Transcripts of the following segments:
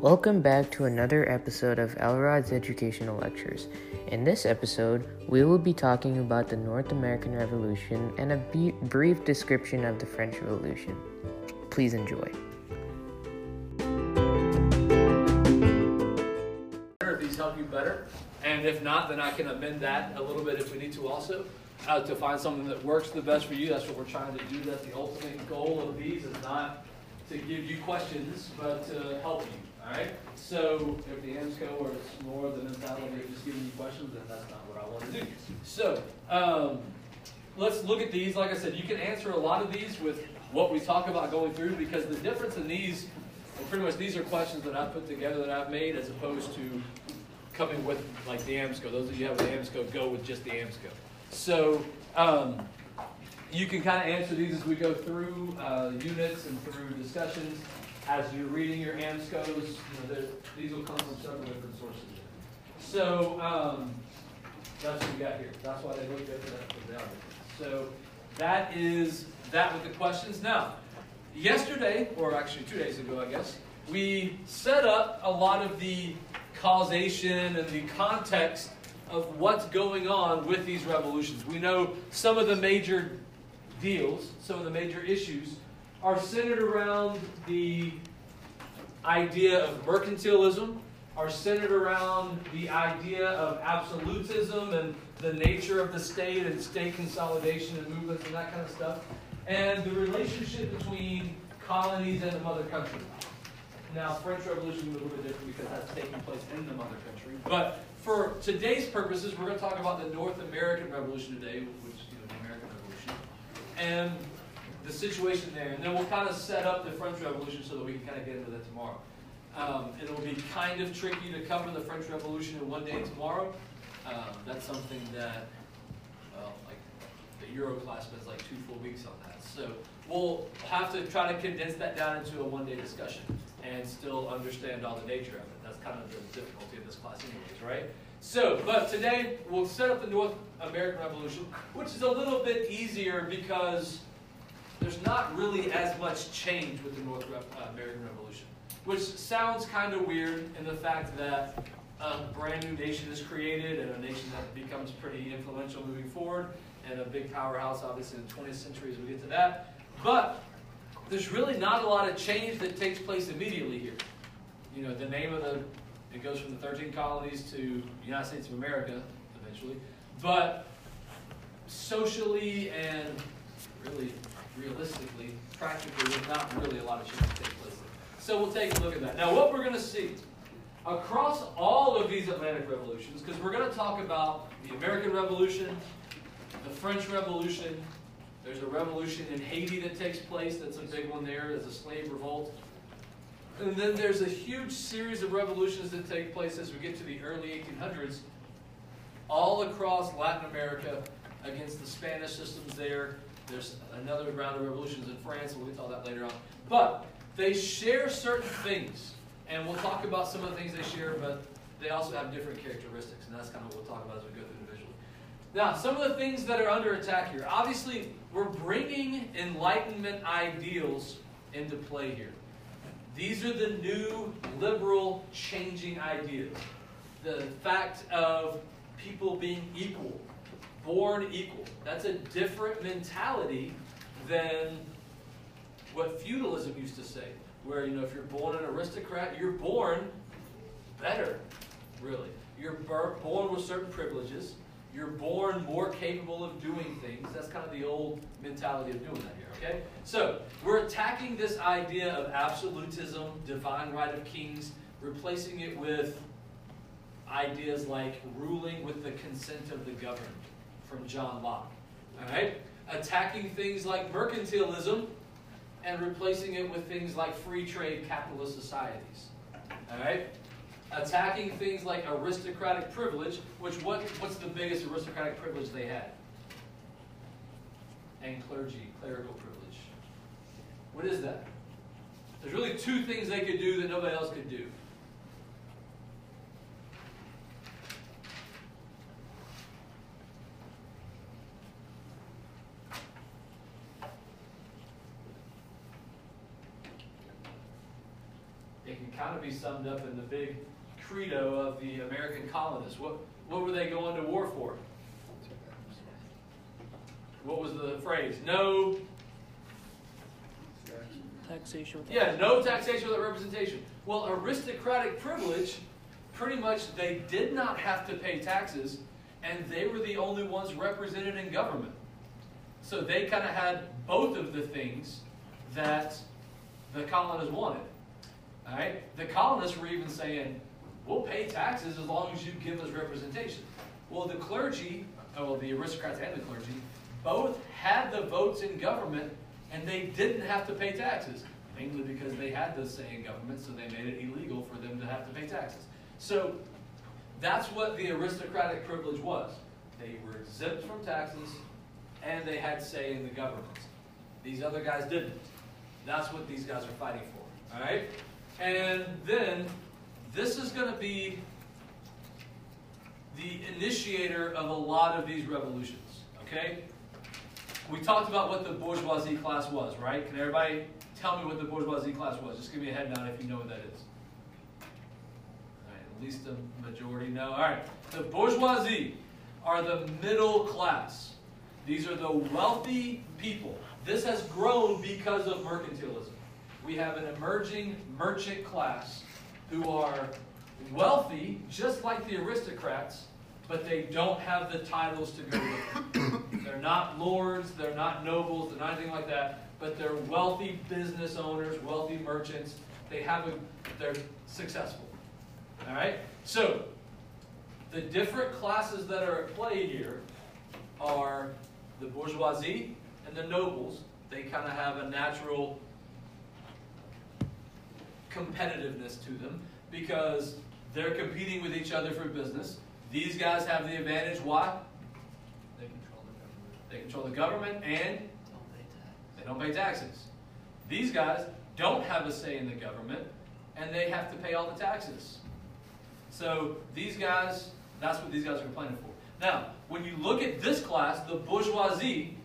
Welcome back to another episode of Elrod's Educational Lectures. In this episode, we will be talking about the North American Revolution and a b- brief description of the French Revolution. Please enjoy. if these help you better. And if not, then I can amend that a little bit if we need to also, uh, to find something that works the best for you. That's what we're trying to do. That's the ultimate goal of these is not to give you questions, but to help you, So if the AMSCO or it's more the mentality of just giving you questions, then that's not what I want to do. So, um, let's look at these. Like I said, you can answer a lot of these with what we talk about going through because the difference in these, well, pretty much these are questions that I've put together that I've made as opposed to coming with like the AMSCO. Those of you have the AMSCO, go with just the AMSCO. So um, you can kind of answer these as we go through uh, units and through discussions. As you're reading your AMSCOs, you know, these will come from several different sources. So um, that's what we got here. That's why they look different. That's what they. So that is that with the questions. Now, yesterday, or actually two days ago, I guess, we set up a lot of the causation and the context of what's going on with these revolutions. We know some of the major deals, some of the major issues are centered around the idea of mercantilism, are centered around the idea of absolutism and the nature of the state and state consolidation and movements and that kind of stuff, and the relationship between colonies and the mother country. Now, French Revolution is a little bit different because that's taking place in the mother country. But for today's purposes, we're going to talk about the North American Revolution today, which is you know, the American Revolution, and the situation there. And then we'll kind of set up the French Revolution so that we can kind of get into that tomorrow. Um, it will be kind of tricky to cover the French Revolution in one day tomorrow. Um, that's something that, well, like the Euro class spends like two full weeks on that. So we'll have to try to condense that down into a one-day discussion and still understand all the nature of it. That's kind of the difficulty of this class anyways, right? So, but today we'll set up the North American Revolution, which is a little bit easier because there's not really as much change with the North uh, American Revolution, which sounds kind of weird in the fact that a brand new nation is created and a nation that becomes pretty influential moving forward and a big powerhouse, obviously, in the 20th century as we get to that. But there's really not a lot of change that takes place immediately here. You know, the name of the, it goes from the 13 colonies to United States of America eventually. But socially and really realistically, practically, there's not really a lot of change takes place. So we'll take a look at that. Now, what we're going to see across all of these Atlantic revolutions, because we're going to talk about the American Revolution, the French Revolution, there's a revolution in Haiti that takes place, that's a big one there, there's a slave revolt. And then there's a huge series of revolutions that take place as we get to the early 1800s, all across Latin America against the Spanish systems there. There's another round of revolutions in France, we'll get to all that later on. But they share certain things, and we'll talk about some of the things they share, but they also have different characteristics, and that's kind of what we'll talk about as we go through individually. Now, some of the things that are under attack here. Obviously, we're bringing Enlightenment ideals into play here. These are the new liberal changing ideas. The fact of people being equal, born equal. That's a different mentality than what feudalism used to say. Where, you know, if you're born an aristocrat, you're born better, really. You're born with certain privileges. You're born more capable of doing things. That's kind of the old mentality of doing that here, okay? So, we're attacking this idea of absolutism, divine right of kings, replacing it with ideas like ruling with the consent of the governed from John Locke. All right? Attacking things like mercantilism and replacing it with things like free trade capitalist societies. All right? attacking things like aristocratic privilege, which what, what's the biggest aristocratic privilege they had? And clergy, clerical privilege. What is that? There's really two things they could do that nobody else could do. Kind of be summed up in the big credo of the American colonists. What, what were they going to war for? What was the phrase? No. Taxation. Yeah, no taxation without representation. Well, aristocratic privilege, pretty much they did not have to pay taxes, and they were the only ones represented in government. So they kind of had both of the things that the colonists wanted. All right? The colonists were even saying, we'll pay taxes as long as you give us representation. Well, the clergy, oh, well, the aristocrats and the clergy, both had the votes in government and they didn't have to pay taxes, mainly because they had the say in government, so they made it illegal for them to have to pay taxes. So that's what the aristocratic privilege was. They were exempt from taxes and they had say in the government. These other guys didn't. That's what these guys are fighting for. All right? And then this is going to be the initiator of a lot of these revolutions. Okay? We talked about what the bourgeoisie class was, right? Can everybody tell me what the bourgeoisie class was? Just give me a head nod if you know what that is. All right, at least the majority know. All right, the bourgeoisie are the middle class. These are the wealthy people. This has grown because of mercantilism. We have an emerging merchant class who are wealthy, just like the aristocrats, but they don't have the titles to go with them. they're not lords, they're not nobles, they're not anything like that, but they're wealthy business owners, wealthy merchants. They have a, they're successful. All right? So, the different classes that are at play here are the bourgeoisie and the nobles. They kind of have a natural competitiveness to them because they're competing with each other for business. These guys have the advantage. Why? They control the government. They control the government and Don't pay tax. they don't pay taxes. These guys don't have a say in the government and they have to pay all the taxes. So these guys, that's what these guys are complaining for. Now, when you look at this class, the bourgeoisie,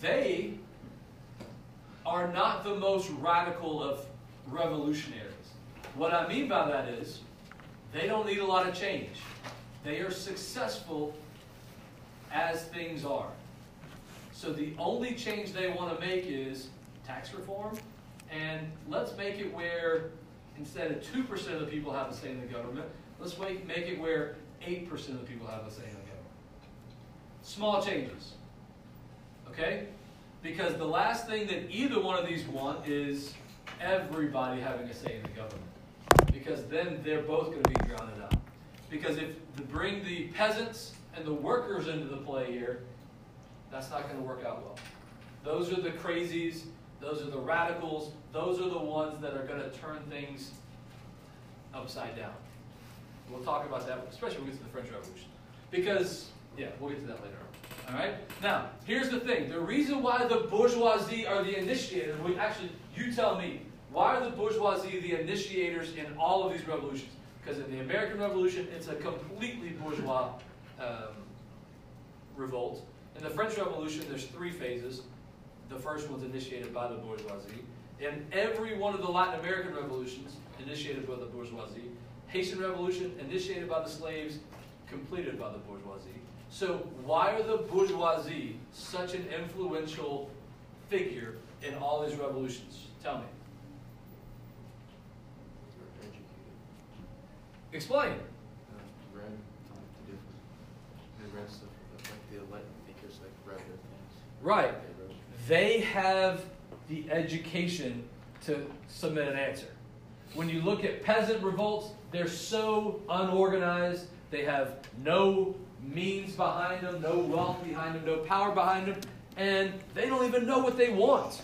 they are not the most radical of revolutionaries. What I mean by that is, they don't need a lot of change. They are successful as things are. So the only change they want to make is tax reform, and let's make it where instead of 2% of the people have a say in the government, let's make, it where 8% of the people have a say in the government. Small changes. Okay? Because the last thing that either one of these want is everybody having a say in the government. Because then they're both going to be drowned out. Because if to bring the peasants and the workers into the play here, that's not going to work out well. Those are the crazies, those are the radicals, those are the ones that are going to turn things upside down. We'll talk about that, especially when we get to the French Revolution. Because, yeah, we'll get to that later on. All right? Now, here's the thing. The reason why the bourgeoisie are the initiators, we actually, you tell me, why are the bourgeoisie the initiators in all of these revolutions? Because in the American Revolution, it's a completely bourgeois um, revolt. In the French Revolution, there's three phases. The first one's initiated by the bourgeoisie. In every one of the Latin American revolutions, initiated by the bourgeoisie. Haitian Revolution, initiated by the slaves, completed by the bourgeoisie. So, why are the bourgeoisie such an influential figure in all these revolutions? Tell me. They're educated. Explain. Uh, read like the different. They read stuff like the Latin thinkers like their things. Right. They. They have the education to submit an answer. When you look at peasant revolts, they're so unorganized. They have no means behind them, no wealth behind them, no power behind them, and they don't even know what they want.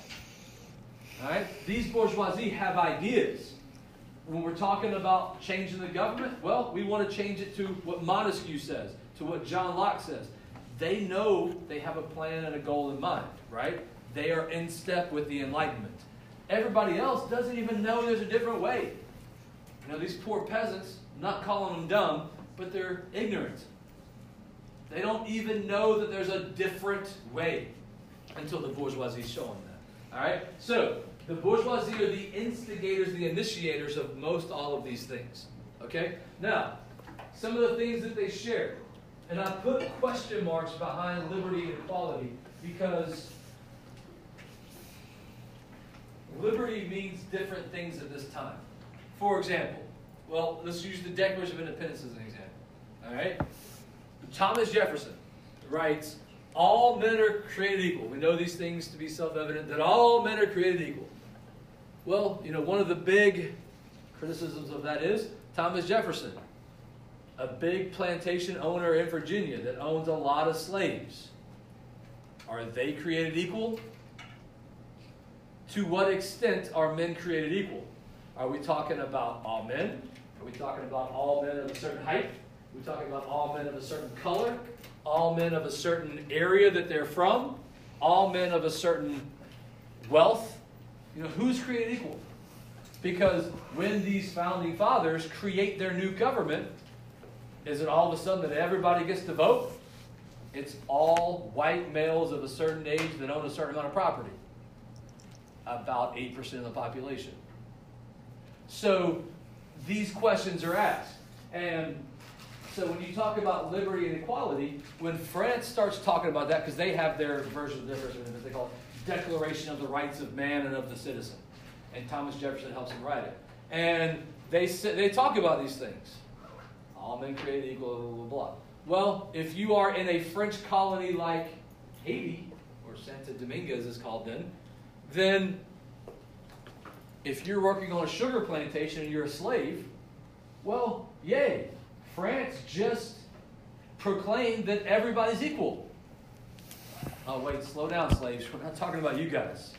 All right? These bourgeoisie have ideas. When we're talking about changing the government, well, we want to change it to what Montesquieu says, to what John Locke says. They know they have a plan and a goal in mind, right? They are in step with the Enlightenment. Everybody else doesn't even know there's a different way. You know, these poor peasants, not calling them dumb, but they're ignorant. They don't even know that there's a different way until the bourgeoisie show them that. All right? So, The bourgeoisie are the instigators, the initiators of most all of these things. Okay? Now, some of the things that they share. And I put question marks behind liberty and equality because liberty means different things at this time. For example, well, let's use the Declaration of Independence as an example. All right? Thomas Jefferson writes, All men are created equal. We know these things to be self evident that all men are created equal. Well, you know, one of the big criticisms of that is Thomas Jefferson, a big plantation owner in Virginia that owns a lot of slaves. Are they created equal? To what extent are men created equal? Are we talking about all men? Are we talking about all men of a certain height? Are we talking about all men of a certain color? All men of a certain area that they're from? All men of a certain wealth? You know, who's created equal? Because when these founding fathers create their new government, is it all of a sudden that everybody gets to vote? It's all white males of a certain age that own a certain amount of property. About 8% of the population. So these questions are asked. And so when you talk about liberty and equality, when France starts talking about that, because they have their version of difference, they call it Declaration of the Rights of Man and of the Citizen. And Thomas Jefferson helps them write it. And they, they talk about these things. All men created equal, blah, blah, blah. Well, if you are in a French colony like Haiti, or Santa Domingue as it's called then, then if you're working on a sugar plantation and you're a slave, well, yay, France just proclaimed that everybody's equal. Oh, wait, slow down, slaves. We're not talking about you guys.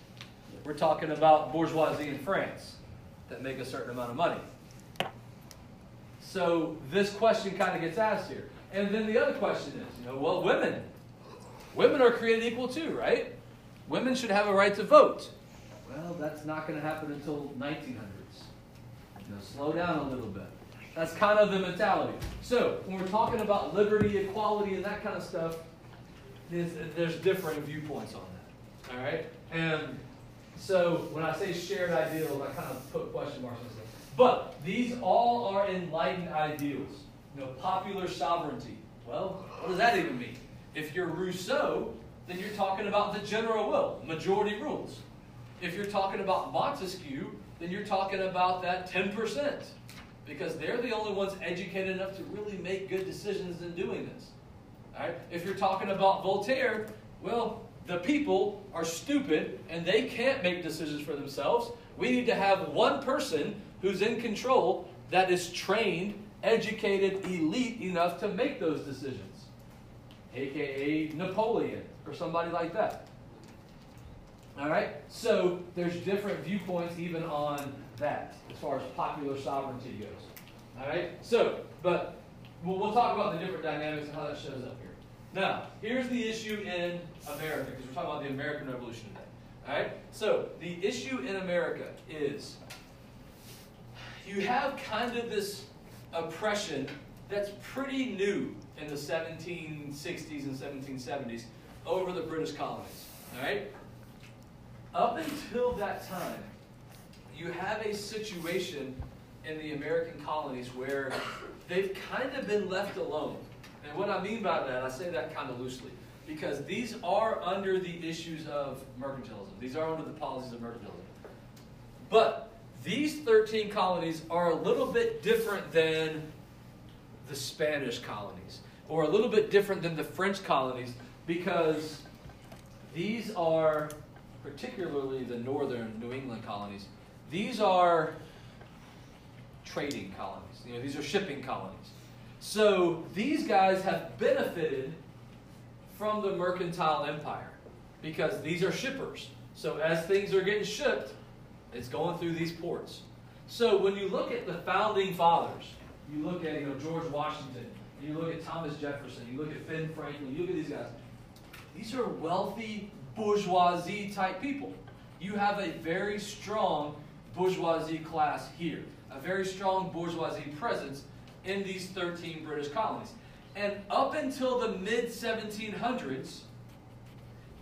We're talking about bourgeoisie in France that make a certain amount of money. So this question kind of gets asked here. And then the other question is, you know, well, women. Women are created equal too, right? Women should have a right to vote. Well, that's not going to happen until 1900s. You know, slow down a little bit. That's kind of the mentality. So when we're talking about liberty, equality, and that kind of stuff, there's, there's differing viewpoints on that. All right? And so when I say shared ideals, I kind of put question marks on stuff. But these all are enlightened ideals. You know, popular sovereignty. Well, what does that even mean? If you're Rousseau, then you're talking about the general will, majority rules. If you're talking about Montesquieu, then you're talking about that 10%, because they're the only ones educated enough to really make good decisions in doing this. All right? If you're talking about Voltaire, well, the people are stupid and they can't make decisions for themselves. We need to have one person who's in control that is trained, educated, elite enough to make those decisions, aka Napoleon or somebody like that. All right? So there's different viewpoints even on that as far as popular sovereignty goes. All right? So, but we'll, we'll talk about the different dynamics and how that shows up here. Now, here's the issue in America, because we're talking about the American Revolution today. All right? So, the issue in America is you have kind of this oppression that's pretty new in the 1760s and 1770s over the British colonies. All right? Up until that time, you have a situation in the American colonies where they've kind of been left alone. And what I mean by that, I say that kind of loosely, because these are under the issues of mercantilism. These are under the policies of mercantilism. But these 13 colonies are a little bit different than the Spanish colonies, or a little bit different than the French colonies, because these are, particularly the northern New England colonies, these are trading colonies. You know, these are shipping colonies. So these guys have benefited from the mercantile empire because these are shippers. So as things are getting shipped, it's going through these ports. So when you look at the founding fathers, you look at you know George Washington, you look at Thomas Jefferson, you look at Ben Franklin, you look at these guys. These are wealthy bourgeoisie type people. You have a very strong bourgeoisie class here, a very strong bourgeoisie presence in these 13 British colonies. And up until the mid 1700s,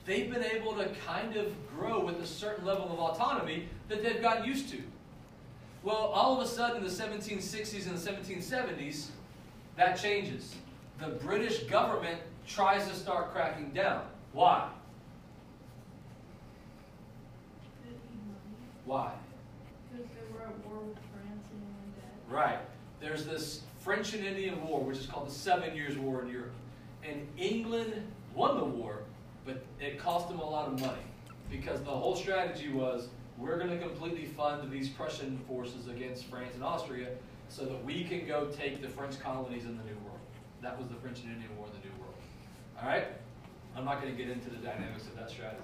they've been able to kind of grow with a certain level of autonomy that they've gotten used to. Well, all of a sudden, in the 1760s and the 1770s, that changes. The British government tries to start cracking down. Why? Why? Because they were at war with France and England. Right. There's this French and Indian War, which is called the Seven Years' War in Europe. And England won the war, but it cost them a lot of money because the whole strategy was we're going to completely fund these Prussian forces against France and Austria so that we can go take the French colonies in the New World. That was the French and Indian War in the New World. All right? I'm not going to get into the dynamics of that strategy.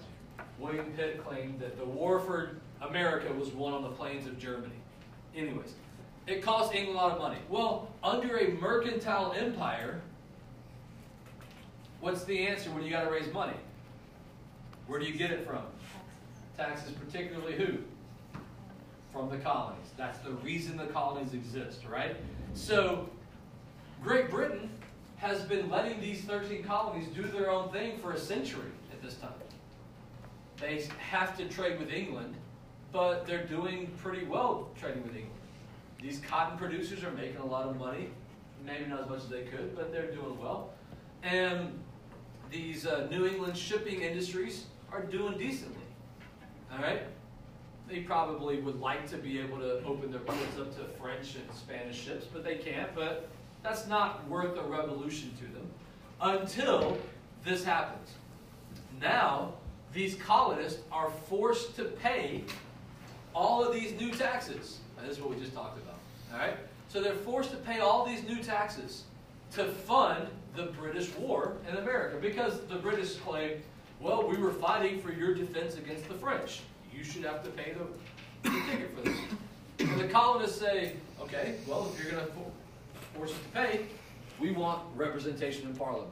William Pitt claimed that the war for America was won on the plains of Germany. Anyways, it cost England a lot of money. Well, under a mercantile empire, what's the answer when you got to raise money? Where do you get it from? Taxes, particularly who? From the colonies. That's the reason the colonies exist, right? So, Great Britain has been letting these 13 colonies do their own thing for a century at this time. They have to trade with England, but they're doing pretty well trading with England. These cotton producers are making a lot of money, maybe not as much as they could, but they're doing well. And these uh, New England shipping industries are doing decently. All right? They probably would like to be able to open their ports up to French and Spanish ships, but they can't. But that's not worth a revolution to them until this happens. Now, these colonists are forced to pay all of these new taxes. This is what we just talked about. All right? So they're forced to pay all these new taxes to fund the British war in America because the British claim, well, we were fighting for your defense against the French. You should have to pay the, the ticket for this. And the colonists say, okay, well, if you're going to force us to pay, we want representation in Parliament.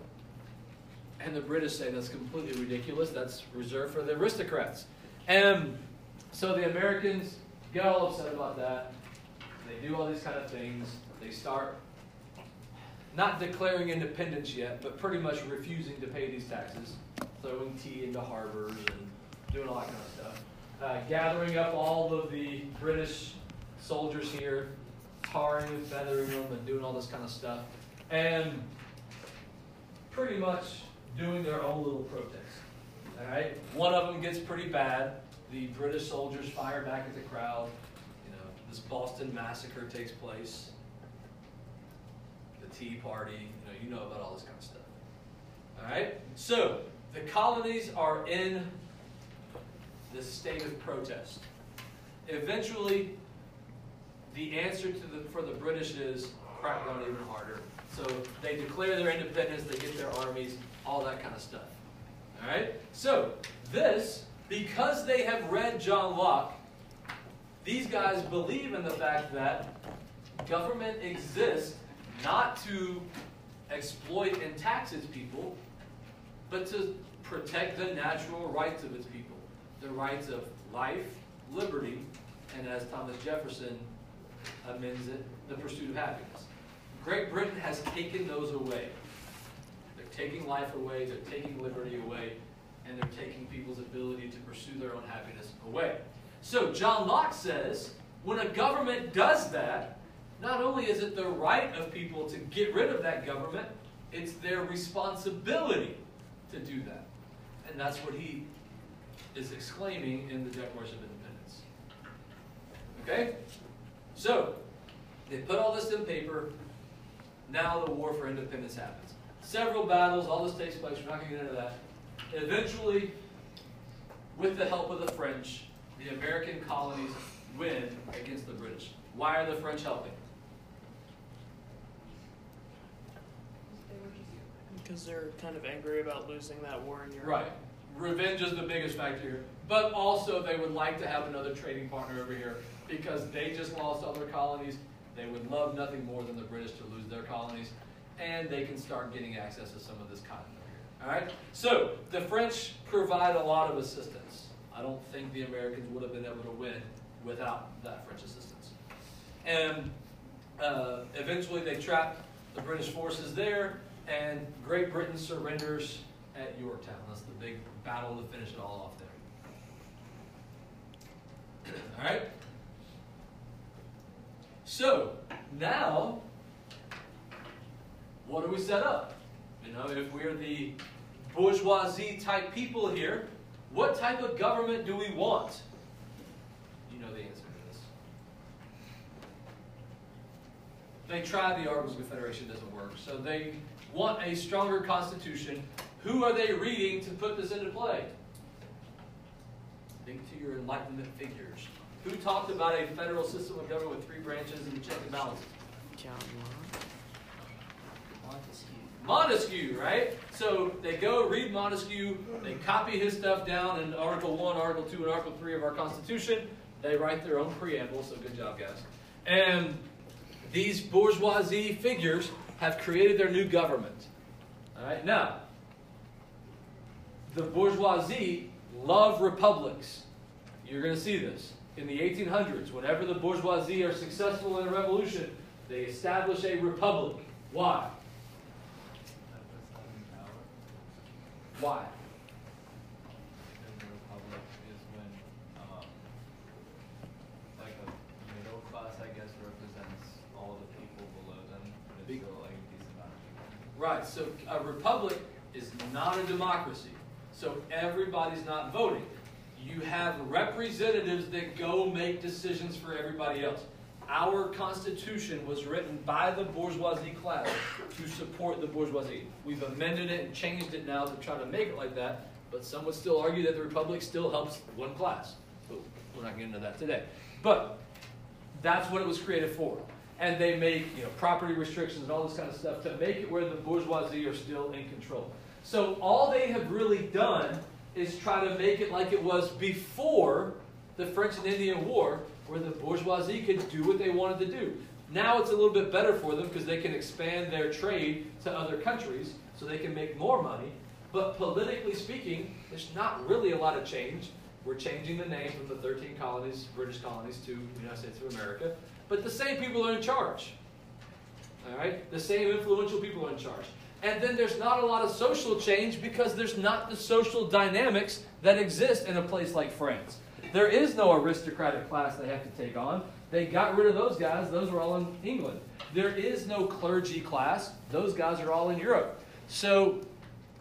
And the British say that's completely ridiculous. That's reserved for the aristocrats. And so the Americans get all upset about that. They do all these kind of things. They start not declaring independence yet, but pretty much refusing to pay these taxes, throwing tea into harbors and doing all that kind of stuff. Uh, gathering up all of the British soldiers here, tarring and feathering them, and doing all this kind of stuff. And pretty much doing their own little protest. All right, one of them gets pretty bad. The British soldiers fire back at the crowd. This Boston massacre takes place. The Tea Party. You know, you know about all this kind of stuff. All right, so the colonies are in this state of protest. Eventually, the answer the, for the British is crack down even harder. So they declare their independence, they get their armies, all that kind of stuff. All right? So, this, because they have read John Locke, these guys believe in the fact that government exists not to exploit and tax its people, but to protect the natural rights of its people the rights of life, liberty, and as Thomas Jefferson amends it, the pursuit of happiness. Great Britain has taken those away. They're taking life away, they're taking liberty away, and they're taking people's ability to pursue their own happiness away. So, John Locke says when a government does that, not only is it the right of people to get rid of that government, it's their responsibility to do that. And that's what he is exclaiming in the Declaration of Independence. Okay? So, they put all this in paper. Now the war for independence happens. Several battles, all this takes place. We're not going to get into that. Eventually, with the help of the French, the American colonies win against the British. Why are the French helping? Because they're kind of angry about losing that war in Europe. Right. Revenge is the biggest factor here. But also, they would like to have another trading partner over here because they just lost other colonies. They would love nothing more than the British to lose their colonies. And they can start getting access to some of this cotton over here. All right? So, the French provide a lot of assistance. I don't think the Americans would have been able to win without that French assistance. And uh, eventually, they trap the British forces there, and Great Britain surrenders at Yorktown. That's the big battle to finish it all off there. all right? So, now, what do we set up? You know, if we're the bourgeoisie type people here, what type of government do we want? You know the answer to this. They tried the Articles of Confederation, doesn't work. So they want a stronger constitution. Who are they reading to put this into play? Think to your Enlightenment figures. Who talked about a federal system of government with three branches and check and balances? John Montesquieu, right? So they go read Montesquieu, they copy his stuff down in Article 1, Article 2, and Article 3 of our Constitution. They write their own preamble, so good job, guys. And these bourgeoisie figures have created their new government. All right, now, the bourgeoisie love republics. You're going to see this. In the 1800s, whenever the bourgeoisie are successful in a revolution, they establish a republic. Why? Why? And the republic is when, um, like a middle class, I guess, represents all the people below them, but Big- it's still like a decent amount of people. Right, so a republic is not a democracy. So everybody's not voting. You have representatives that go make decisions for everybody else. Our Constitution was written by the bourgeoisie class to support the bourgeoisie. We've amended it and changed it now to try to make it like that, but some would still argue that the republic still helps one class. But we're not getting into that today. But that's what it was created for. And they make you know property restrictions and all this kind of stuff to make it where the bourgeoisie are still in control. So all they have really done is try to make it like it was before the French and Indian War, where the bourgeoisie could do what they wanted to do. Now it's a little bit better for them because they can expand their trade to other countries, so they can make more money. But politically speaking, there's not really a lot of change. We're changing the name from the 13 colonies, British colonies, to the United States of America. But the same people are in charge. All right? The same influential people are in charge. And then there's not a lot of social change because there's not the social dynamics that exist in a place like France. There is no aristocratic class they have to take on. They got rid of those guys. Those were all in England. There is no clergy class. Those guys are all in Europe. So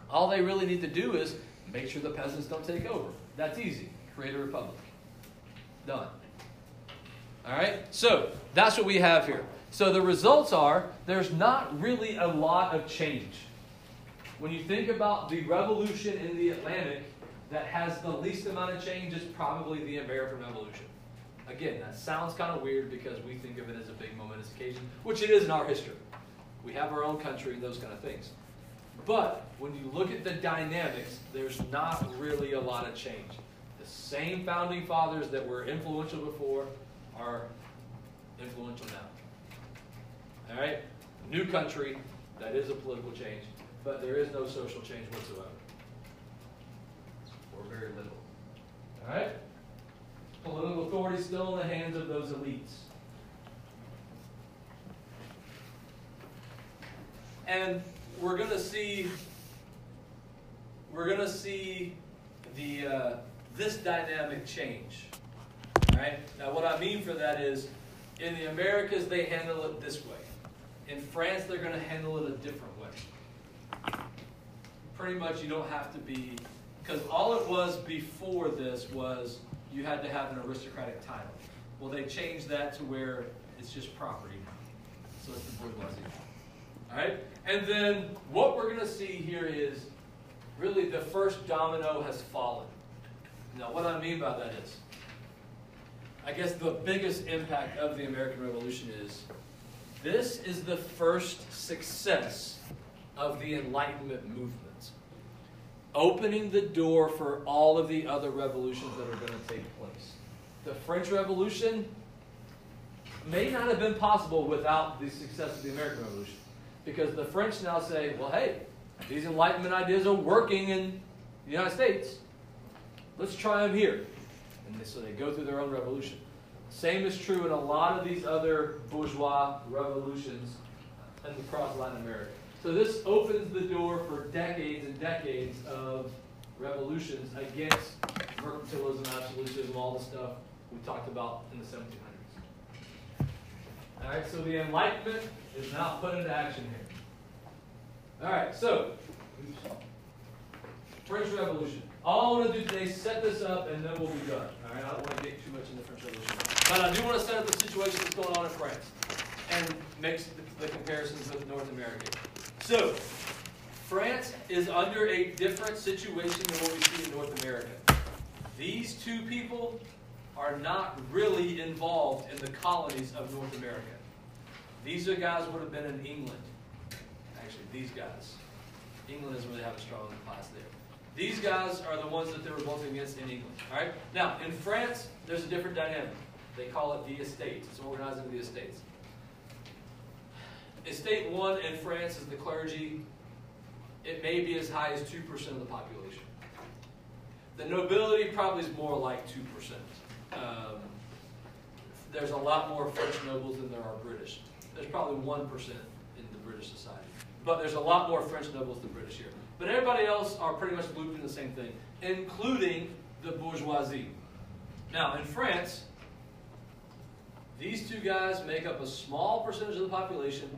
all they really need to do is make sure the peasants don't take over. That's easy. Create a republic. Done. All right? So that's what we have here. So the results are there's not really a lot of change. When you think about the revolution in the Atlantic that has the least amount of change, is probably the American Revolution. Again, that sounds kind of weird because we think of it as a big momentous occasion, which it is in our history. We have our own country and those kind of things. But when you look at the dynamics, there's not really a lot of change. The same founding fathers that were influential before are influential now. All right? New country, that is a political change, but there is no social change whatsoever. Or very little. All right? Political authority is still in the hands of those elites. And we're going to see we're going to see the uh, this dynamic change. All right? Now what I mean for that is in the Americas they handle it this way. In France they're going to handle it a different way. Pretty much you don't have to be because all it was before this was you had to have an aristocratic title. Well, they changed that to where it's just property now. So it's the bourgeoisie. All right? And then what we're going to see here is really the first domino has fallen. Now, what I mean by that is, I guess the biggest impact of the American Revolution is this is the first success of the Enlightenment movement opening the door for all of the other revolutions that are going to take place. The French Revolution may not have been possible without the success of the American Revolution. Because the French now say, well, hey, these Enlightenment ideas are working in the United States. Let's try them here. And so they go through their own revolution. Same is true in a lot of these other bourgeois revolutions across Latin America. So this opens the door for decades and decades of revolutions against mercantilism, absolutism, all the stuff we talked about in the 1700s. All right, so the Enlightenment is now put into action here. All right, so French Revolution. All I want to do today is set this up, and then we'll be done. All right, I don't want to get too much into the French Revolution, but I do want to set up the situation that's going on in France and makes the, the comparisons with North America. So, France is under a different situation than what we see in North America. These two people are not really involved in the colonies of North America. These are guys would have been in England. Actually, these guys. England doesn't really have a strong class there. These guys are the ones that they're revolting against in England. All right. Now, in France, there's a different dynamic. They call it the estates. It's organized the estates. Estate one in France is the clergy. It may be as high as 2% of the population. The nobility probably is more like 2%. Um, there's a lot more French nobles than there are British. There's probably 1% in the British society. But there's a lot more French nobles than British here. But everybody else are pretty much looped in the same thing, including the bourgeoisie. Now, in France, these two guys make up a small percentage of the population,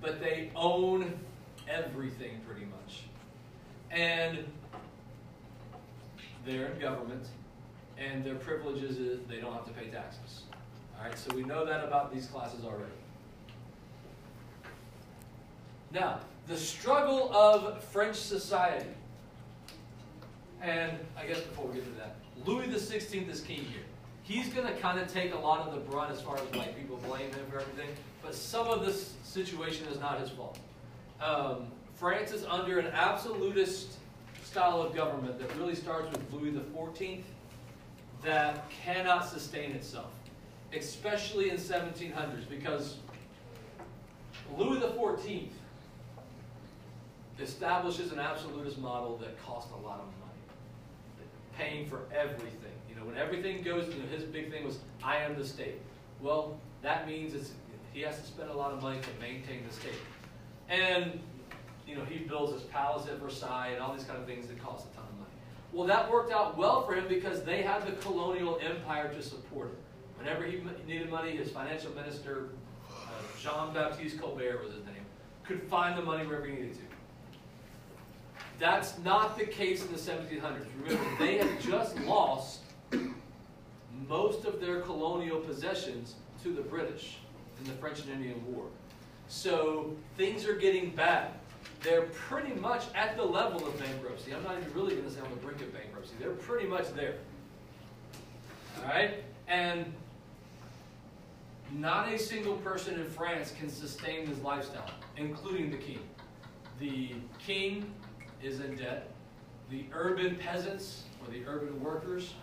but they own everything pretty much. And they're in government, and their privileges is they don't have to pay taxes. All right, so we know that about these classes already. Now, the struggle of French society. And I guess before we get to that, Louis XVI is king here. He's going to kind of take a lot of the brunt as far as like people blame him for everything, but some of this situation is not his fault. Um, France is under an absolutist style of government that really starts with Louis XIV that cannot sustain itself, especially in 1700s, because Louis XIV establishes an absolutist model that costs a lot of money, paying for everything. You know, when everything goes, you know, his big thing was, I am the state. Well, that means it's, he has to spend a lot of money to maintain the state. And, you know, he builds his palace at Versailles and all these kind of things that cost a ton of money. Well, that worked out well for him because they had the colonial empire to support him. Whenever he needed money, his financial minister, uh, Jean Baptiste Colbert was his name, could find the money wherever he needed to. That's not the case in the 1700s. Remember, they had just lost most of their colonial possessions to the British in the French and Indian War. So things are getting bad. They're pretty much at the level of bankruptcy. I'm not even really going to say on the brink of bankruptcy. They're pretty much there. All right? And not a single person in France can sustain this lifestyle, including the king. The king is in debt. The urban peasants or the urban workers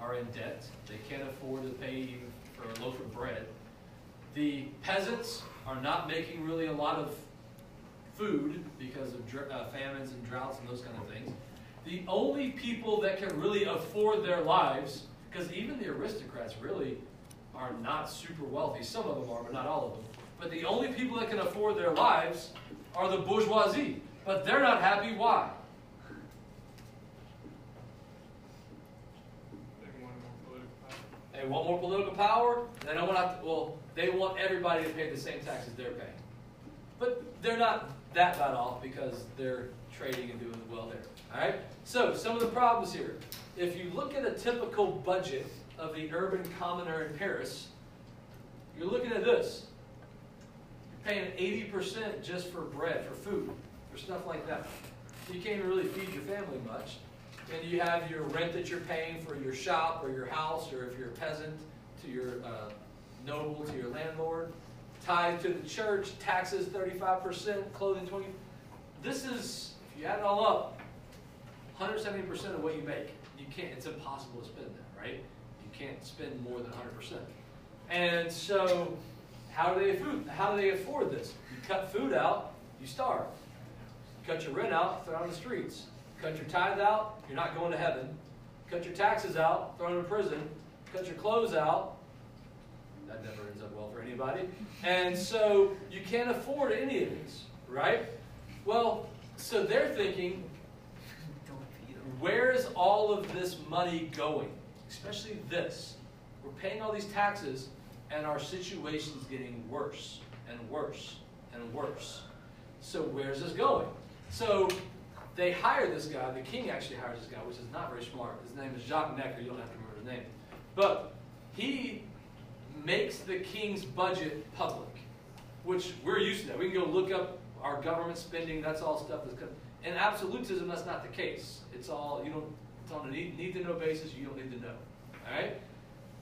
are in debt. They can't afford to pay even for a loaf of bread. The peasants are not making really a lot of food because of dr- uh, famines and droughts and those kind of things. The only people that can really afford their lives, because even the aristocrats really are not super wealthy. Some of them are, but not all of them. But the only people that can afford their lives are the bourgeoisie. But they're not happy. Why? They want more political power. They don't want to. Well, they want everybody to pay the same taxes they're paying. But they're not that bad off because they're trading and doing well there. All right. So some of the problems here. If you look at a typical budget of the urban commoner in Paris, you're looking at this. You're paying 80% just for bread, for food, for stuff like that. You can't even really feed your family much. And you have your rent that you're paying for your shop or your house, or if you're a peasant, to your uh, noble, to your landlord. Tied to the church, taxes 35%, clothing 20 This is, if you add it all up, 170% of what you make. You can't, it's impossible to spend that, right? You can't spend more than 100%. And so, how do they afford, how do they afford this? You cut food out, you starve. You cut your rent out, throw on the streets. Cut your tithe out, you're not going to heaven. Cut your taxes out, thrown in prison. Cut your clothes out. That never ends up well for anybody. And so you can't afford any of these, right? Well, so they're thinking, where's all of this money going? Especially this. We're paying all these taxes, and our situation's getting worse and worse and worse. So where's this going? So they hire this guy. The king actually hires this guy, which is not very smart. His name is Jacques Necker. You don't have to remember his name. But he makes the king's budget public, which we're used to that. We can go look up our government spending. That's all stuff that's coming. In absolutism, that's not the case. It's all you don't. It's on a need, need to know basis. You don't need to know. All right.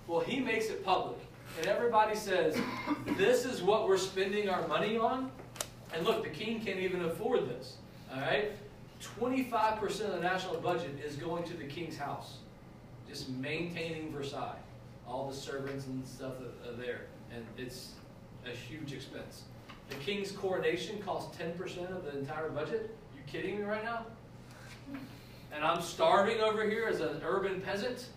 Well, he makes it public, and everybody says, "This is what we're spending our money on." And look, the king can't even afford this. All right. 25% of the national budget is going to the king's house, just maintaining Versailles. All the servants and stuff are are there, and it's a huge expense. The king's coronation costs 10% of the entire budget. You kidding me right now? And I'm starving over here as an urban peasant.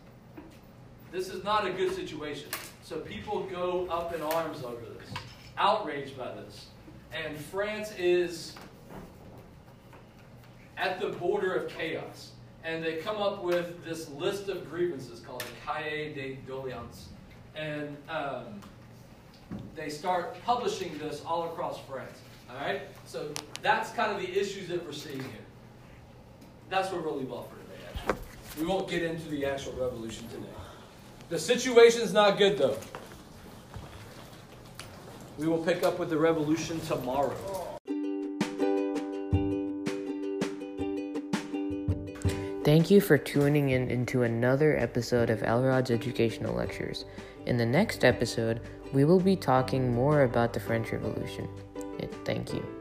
This is not a good situation. So people go up in arms over this, outraged by this. And France is at the border of chaos. And they come up with this list of grievances called the Cahiers des Doléances. And um, they start publishing this all across France. All right? So that's kind of the issues that we're seeing here. That's what well for today, actually. We won't get into the actual revolution today. The situation's not good, though. We will pick up with the revolution tomorrow. Thank you for tuning in into another episode of Elrod's Educational Lectures. In the next episode, we will be talking more about the French Revolution. Thank you.